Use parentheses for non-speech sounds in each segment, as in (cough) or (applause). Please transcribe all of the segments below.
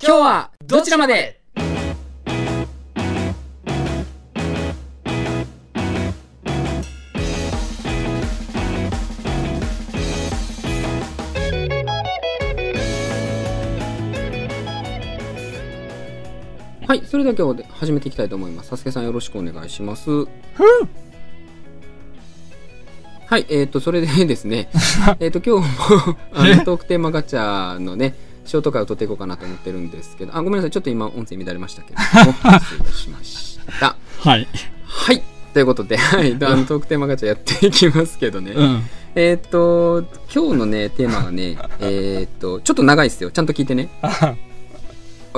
今日はどちらまで？はい、それでは今日始めていきたいと思います。サスケさんよろしくお願いします。はい、えっ、と、それでですね、(laughs) えっと、今日も、あの、トークテーマガチャのね、ショート回を取っていこうかなと思ってるんですけど、あ、ごめんなさい、ちょっと今音声乱れましたけども、(laughs) 失礼しました。はい。はい、ということで、はい、あのトークテーマガチャやっていきますけどね、うん。えっ、と、今日のね、テーマがね、(laughs) えっ、と、ちょっと長いですよ。ちゃんと聞いてね。(laughs) あ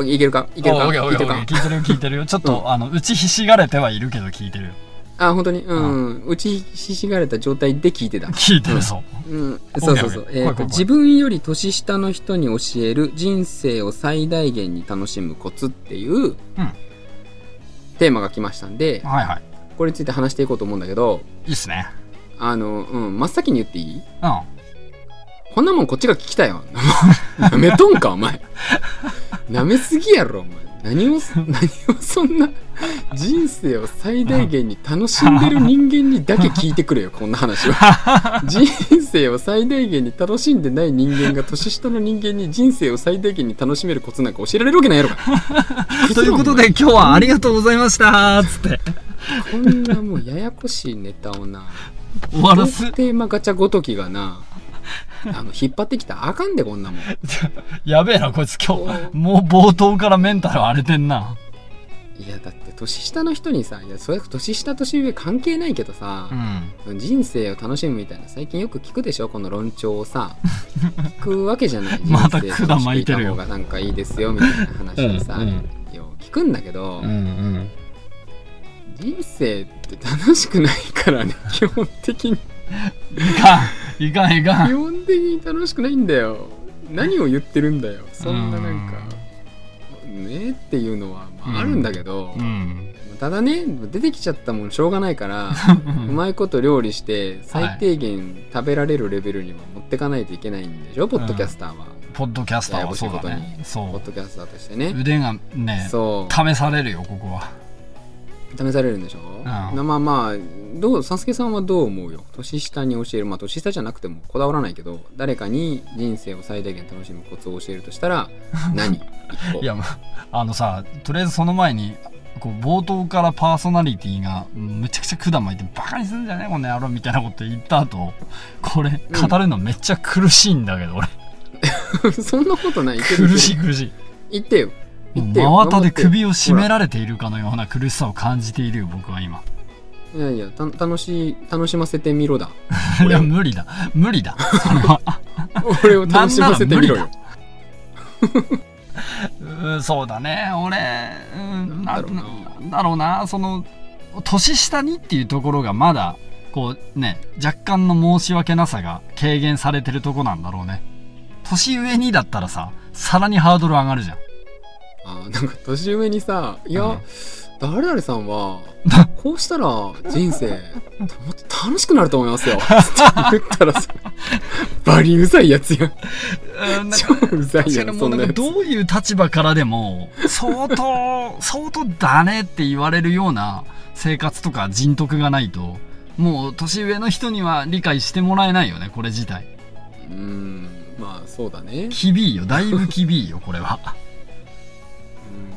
いけるか？いけるか？聞いてるか？おい聞いてるよ聞いてるよ。ちょっと、あの、打ちひしがれてはいるけど聞いてるよ。あ、本当に？うん。打ちひしがれた状態で聞いてた。聞いてるそう。うん、そうそうそうえーと自分より年下の人に教える人生を最大限に楽しむコツっていううん。テーマが来ましたんで、はいはい。これについて話していこうと思うんだけど、いいっすね。あの、うん、真っ先に言っていい？うん。こんなもんこっちが聞きたいわ。なめとんか、お前。なめすぎやろ、お前。何を、(laughs) 何をそんな人生を最大限に楽しんでる人間にだけ聞いてくれよ、こんな話は。(laughs) 人生を最大限に楽しんでない人間が年下の人間に人生を最大限に楽しめるコツなんか教えられるわけないやろか。(laughs) ということで、今日はありがとうございましたつって。こんなもうややこしいネタをな、終わらす。テーマガチャごときがな、(laughs) あの、引っ張ってきたらあかんで、こんなもん。(laughs) やべえな、こいつ今日、もう冒頭からメンタル荒れてんな。いやだって年下の人にさいやそれ年下年上関係ないけどさう、ん。人生を楽しむみたいな最近よく聞くでしょこの論調をさ (laughs) 聞くわけじゃないまた人生管巻いてるよ方がなんかいいですよみたいな話をさ、うんうんよう聞くんだけど、うんうん。人生って楽しくないからね基本的にいかん、いかん、いか基ん。本的に楽しくないんだよ。何を言ってるんだよ。そんななんかねっていうのは、まあ、あるんだけど、うん。ただね出てきちゃったもんしょうがないから (laughs) うまいこと料理して最低限食べられるレベルには持ってかないといけないんでしょ、ポッドキャスターは、ポッドキャスターはそうだね。そポッドキャスターとしてね。う。腕がね、そう。試されるよ、ここは。試されるんでしょ、なまあまあどうサスケさんはどう思うよ？年下に教える。まあ年下じゃなくてもこだわらないけど誰かに人生を最大限楽しむコツを教えるとしたら (laughs) 何？いや、まああのさ、とりあえずその前に、こう冒頭からパーソナリティがむちゃくちゃ管巻いてバカにするんじゃねえこの野郎みたいなこと言った後これうん。語るのめっちゃ苦しいんだけど、俺。(laughs) そんなことない。苦しい苦しい。言ってよ真綿で首を頑絞められているかのような苦しさを感じているよ僕は今。いやいやた楽しい楽しませてみろだ。(laughs) いや無理だ。無理だ。(laughs) 俺を楽しませてみろよ。(laughs) うんそうだね。俺うんなだろうな。その年下にっていうところがまだこうね若干の申し訳なさが軽減されてるとこなんだろうね。年上にだったらささらにハードル上がるじゃんあーなんか年上にさ「いや、うん。誰々さんは (laughs) こうしたら人生もっと楽しくなると思いますよ」って言ったらさ (laughs) バリうざいやつやん。超うざいや確かにもうなんかんそんなやつどういう立場からでも相当 (laughs) 相当だねって言われるような生活とか人徳がないともう年上の人には理解してもらえないよねこれ自体。うーんまあそうだね。厳いよ。だいぶ厳いよこれは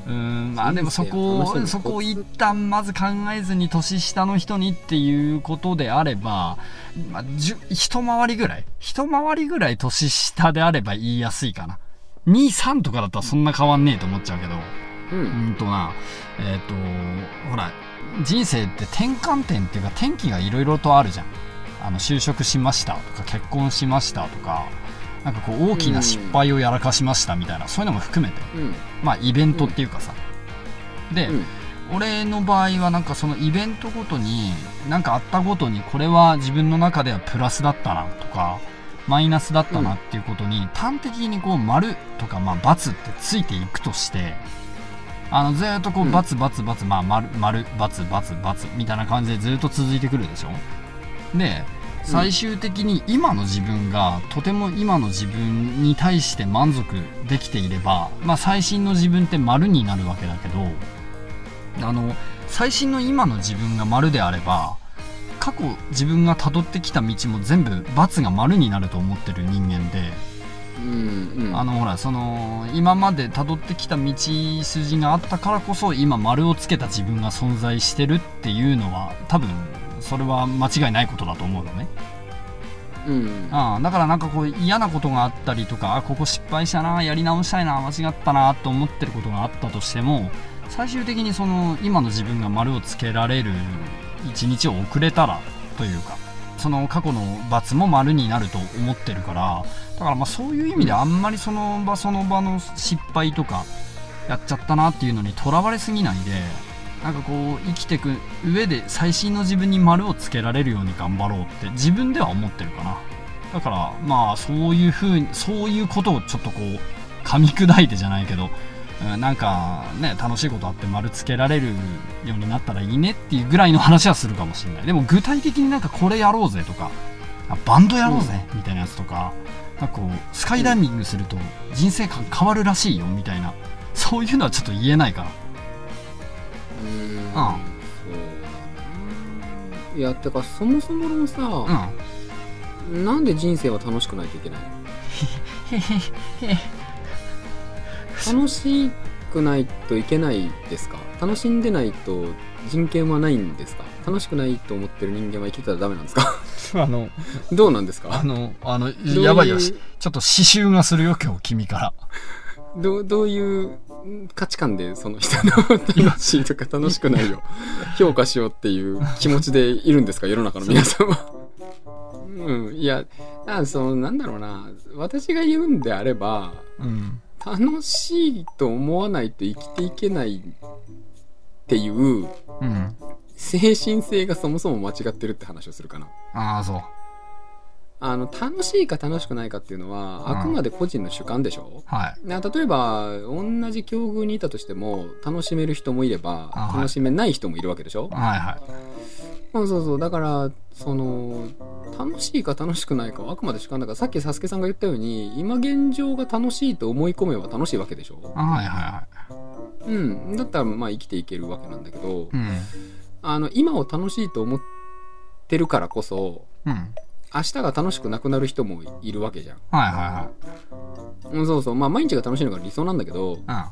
ううんんまあでもそこをそこを一旦まず考えずに年下の人にっていうことであれば、まあ、一回りぐらい一回りぐらい年下であれば言いやすいかな。23とかだったらそんな変わんねえと思っちゃうけど。うん。うんとな、えっ、と、ほら、人生って転換点っていうか転機がいろいろとあるじゃん。あの、就職しましたとか、結婚しましたとか、なんかこう大きな失敗をやらかしましたみたいな、そういうのも含めて、うんまあイベントっていうかさ。で、うん。俺の場合はなんかそのイベントごとに、なんかあったごとにこれは自分の中ではプラスだったなとか、マイナスだったなっていうことに端的にこう丸とかまあ×ってついていくとして、あのずーっとこううん。バツバツバツ、まあ丸丸バツバツバツみたいな感じでずっと続いてくるでしょ。で最終的に今の自分がとても今の自分に対して満足できていれば、まあ、最新の自分って丸になるわけだけどあの最新の今の自分が丸であれば過去自分が辿ってきた道も全部×が丸になると思ってる人間でうんうん。あのほらその今まで辿ってきた道筋があったからこそ今丸をつけた自分が存在してるっていうのは多分それは間違いないことだと思うのね。うん。ああだからなんかこう嫌なことがあったりとかあここ失敗したなやり直したいな間違ったなと思ってることがあったとしても最終的にその今の自分が丸をつけられる一日を遅れたらというかその過去の罰も丸になると思ってるからだからまあそういう意味であん。まりその場その場の失敗とかやっちゃったなっていうのにとらわれすぎないでなんかこう生きていく上で最新の自分に丸をつけられるように頑張ろうって自分では思ってるかな。だからまあそういうふうにそういうことをちょっとこう噛み砕いてじゃないけどうんなんかね楽しいことあって丸つけられるようになったらいいねっていうぐらいの話はするかもしれない。でも具体的になんかこれやろうぜとかあバンドやろうぜみたいなやつとか,、なんかこうスカイダイビングすると人生観変わるらしいよみたいな。そういうのはちょっと言えないかなうん。んそうだないやてかそもそものさ、うん。なんで人生は楽しくないといけないの？(laughs) 楽しくないといけないですか？楽しんでないと人権はないんですか？楽しくないと思ってる人間は生きてたらダメなんですか？(laughs) あのどうなんですあかのあのどういうやばいよしちょっと刺繍がするよ今日君から。どうどういう価値観でその人の楽しいとか楽しくないを (laughs) 評価しようっていう気持ちでいるんですか？世の中の皆さんは。うん、いやあそのなんだろうな。私が言うんであればうん。楽しいと思わないと生きていけないっていううん。精神性がそもそも間違ってるって話をするかな。ああそうあの楽しいか楽しくないかっていうのは、うん。あくまで個人の主観でしょ？はい。な例えば同じ境遇にいたとしても楽しめる人もいればあはい。楽しめない人もいるわけでしょ、はいはい。そうそうそう。だからその楽しいか楽しくないかはあくまで主観だからさっきサスケさんが言ったように今現状が楽しいと思い込めば楽しいわけでしょ？あはいはいはうん。だったらまあ生きていけるわけなんだけど、いうん。あの今を楽しいと思ってるからこそうん明日が楽しくなくなる人もいるわけじゃんはいはうん、そうそう。まあ、毎日が楽しいのが理想なんだけど、いは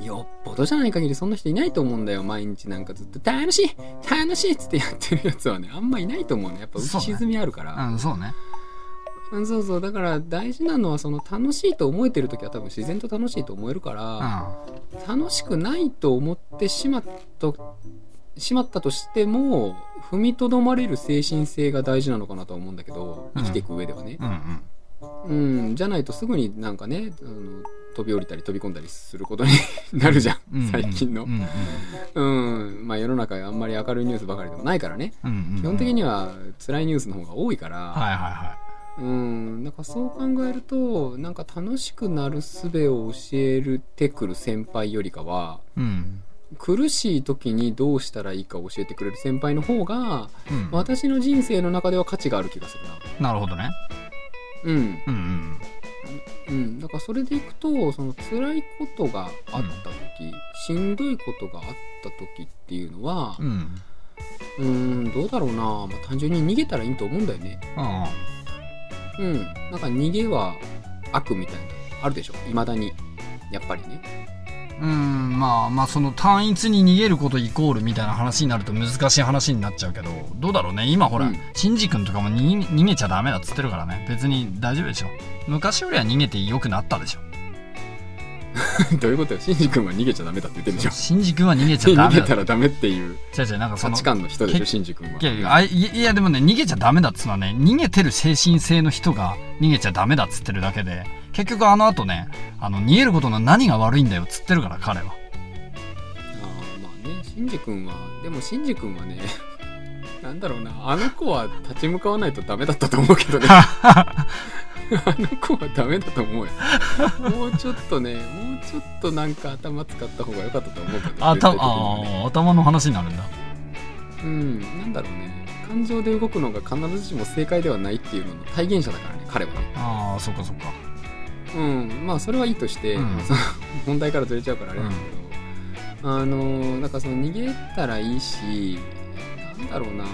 いよっぽどじゃない限りそんな人いないと思うんだよ。毎日なんかずっと、楽しい楽しいっつってやってるやつはね、あんまいないと思うね。やっぱ浮き沈みあるから。うんうんそうねうん、そうそう。だから大事なのは、その楽しいと思えてる時は多分自然と楽しいと思えるかうんら、は楽しくないと思ってしまった、しまったとしても、踏みとどまれる精神性が大事なのかなとは思うんだけど、生きていく上ではね。うんうん。うん、じゃないとすぐになんかねあの飛び降りたり飛び込んだりすることに (laughs) なるじゃん、うん最近の。う、んうん。世の中あんまり明るいニュースばかりでもないからね、うんうん基本的には辛いニュースの方が多いから、はいはいはうん。なんかそう考えるとなんか楽しくなる術を教えてくる先輩よりかはいうん苦しい時にどうしたらいいか教えてくれる先輩の方がうん。私の人生の中では価値がある気がするな。なるほどね。うん。うんうんうん、だからそれでいくとその辛いことがあった時、しんどいことがあった時っていうのはうん。んどうだろうな、まあ、単純に逃げたらいいと思うんだよね。うん。うん。なんか逃げは悪みたいなあるでしょ。未だに。やっぱりねうんまあまあその単一に逃げることイコールみたいな話になると難しい話になっちゃうけどどうだろうね。今ほら、うん。シンジ君とかも逃げ逃げちゃダメだっつってるからね。別に大丈夫でしょ。昔よりは逃げてよくなったでしょ。(laughs) どういうことよ。シンジ君は逃げちゃダメだって言ってるんでしょ。シンジ君は逃げちゃダ逃げメだたらダメっていう違う違うなんかその価値観の人でしょけシンジ君は。いやいやあいいやでもね逃げちゃダメだっつうのはね逃げてる精神性の人が逃げちゃダメだっつってるだけで結局あの後ねあの逃げることの何が悪いんだよっつってるから彼は。あーまあねシンジ君はでもシンジ君はね (laughs) なんだろうなあの子は立ち向かわないとダメだったと思うけどね。(laughs) あの子はダメだと思うよ。もうちょっとねもうちょっとなんか頭使った方が良かったと思うけどね。あー頭の話になるんだ。うんなんだろうね。感情で動くのが必ずしも正解ではないっていうのの体現者だからね彼は。ねああそっかそっかうん。まあそれはいいとして、うん。問題からずれちゃうからあれなんだけど、あのなんかその逃げたらいいしなんだろうな。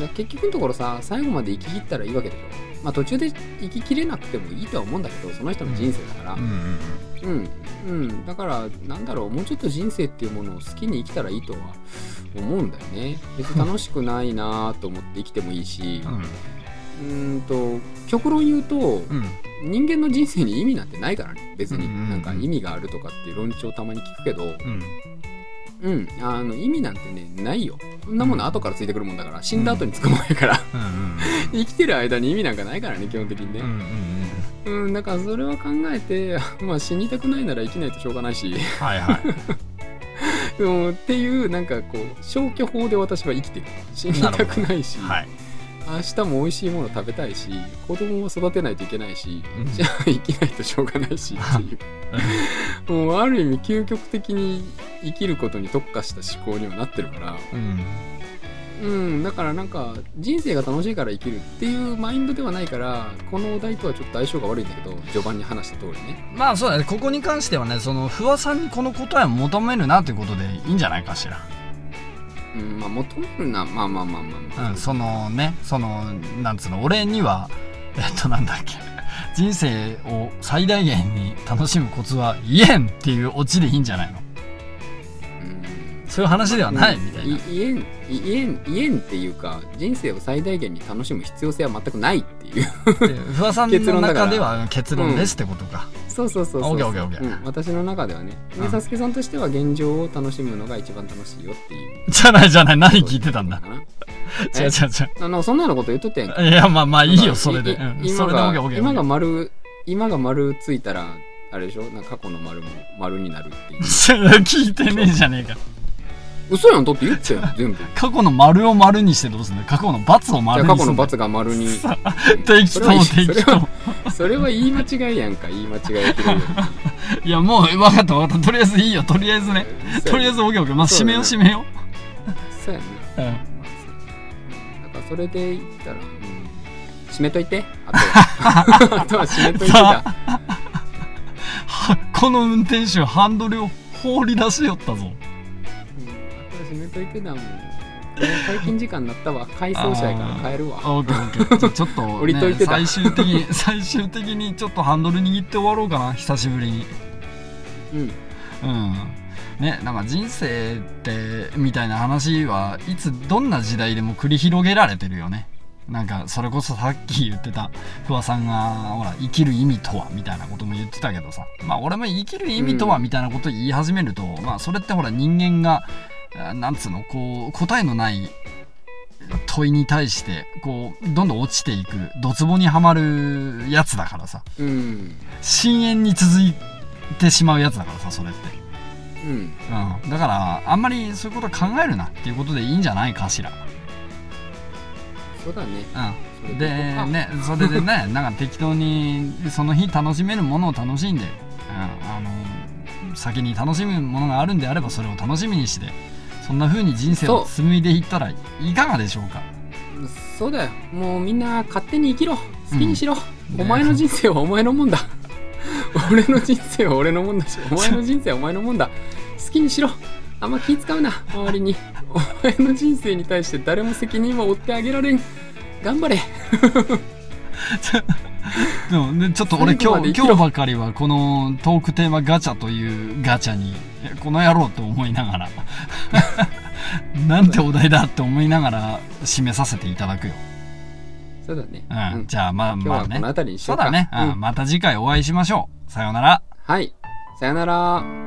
だ結局のところさ最後まで生き切ったらいいわけでしょ。まあ途中で生ききれなくてもいいとは思うんだけどその人の人生だから。うん。うんうん、うん、だからなんだろうもうちょっと人生っていうものを好きに生きたらいいとは思うんだよね。別に楽しくないなと思って生きてもいいし。うん。うーんと極論言うとうん人間の人生に意味なんてないからね。別に。うんうんうん。なんか意味があるとかっていう論調たまに聞くけどうん。うん。あの意味なんてねないよ。こんなもの後からついてくるもんだから死んだ後につくもんやから。うんうん (laughs) 生きてる間に意味なんかないからね基本的にね。うんうんうんうん。だからそれは考えて (laughs) まあ死にたくないなら生きないとしょうがないし。はいはい。(laughs) うんっていうなんかこう消去法で私は生きてる。死にたくないし、はい明日も美味しいもの食べたいし子供も育てないといけないし、うん。じゃあ生きないとしょうがないしっていう。(laughs) もうある意味究極的に生きることに特化した思考にはなってるから。うん。うん。だからなんか人生が楽しいから生きるっていうマインドではないからこのお題とはちょっと相性が悪いんだけど序盤に話した通りね。まあそうだね。ここに関してはねその不破さんにこの答えを求めるなということでいいんじゃないかしらうんまあ求めるなまあまあまあまあまあ、うん、そのねそのなんつうの俺には (laughs) えっとなんだっけ。人生を最大限に楽しむコツは言えんっていうオチでいいんじゃないの？うん。そういう話ではないみたいな、言えん言えん言えんっていうか人生を最大限に楽しむ必要性は全くないっていう。で不破さんの中では結論ですってことか、そうそうそうそう。オッケーオッケーオッケー。うん。私の中ではね。うん。でサスケさんとしては現状を楽しむのが一番楽しいよっていう。(laughs) じゃないじゃない。何聞いてたんだ？(laughs) 違う違う違あのそんなようなこと言っとったやん。いやまあまあいいよそれで、いうん。今が今が丸今が丸ついたらあれでしょ？なんか過去の丸も丸になるっていう。聞いてねえじゃねえか。嘘やん。とって言って全部。じ (laughs) 過去の丸を丸にしてどうすんだよ。過去の×をゃ丸あにすんだよ。過去の罰が丸に。適当適当それは言い間違いやんか言い間違いを広げるいやもう分かった分かった。とりあえずいいよとりあえずね。とりあえずオッケーオッケー。まあ締めよう締めよそうやな。う、うんだからそれで言ったら、うん、締めといて。あとはあとは締めといてだ、はこの運転手ハンドルを放り出しよったぞ。うん、あとは締めといてだもん解禁時間になったわ。回送車やから帰るわ。オッケーオッケー。ちょっと、降りといね、てた。最終的に (laughs) 最終的にちょっとハンドル握って終わろうかな久しぶりに。うん。うん。ねなんか人生ってみたいな話はいつどんな時代でも繰り広げられてるよね。なんかそれこそさっき言ってた不破さんがほら生きる意味とはみたいなことも言ってたけどさ。まあ俺も生きる意味とはうんみたいなこと言い始めると、まあそれってほら人間があなんつうの？こう答えのない問いに対してこうどんどん落ちていくドツボにはまるやつだからさ。うん。深淵に続いてしまうやつだからさそれって。うん。うん、だからあんまりそういうこと考えるなっていうことでいいんじゃないかしら。そうだね。うん、でねそれでね (laughs) なんか適当にその日楽しめるものを楽しんで、うん、あの先に楽しむものがあるんであればそれを楽しみにしてそんな風に人生を紡いでいったらいかがでしょうか？そうだよ。もうみんな勝手に生きろ。好きにしろ、うん。お前の人生はお前のもんだ。俺の人生は俺のもんだしお前の人生はお前のもんだ。好きにしろ。あんま気使うな。周りに。お前の人生に対して誰も責任は負ってあげられん。頑張れ。(laughs) でもねちょっと俺今日今日ばかりはこのトークテーマガチャというガチャにえ (laughs) この野郎と思いながら。(laughs) なんてお題だって思いながら締めさせていただくよ。そうだね、うん。うん。じゃあまあまあね。この。辺りにしようか。そうだね、うん。うん。また次回お会いしましょう。さようなら。はい。さよなら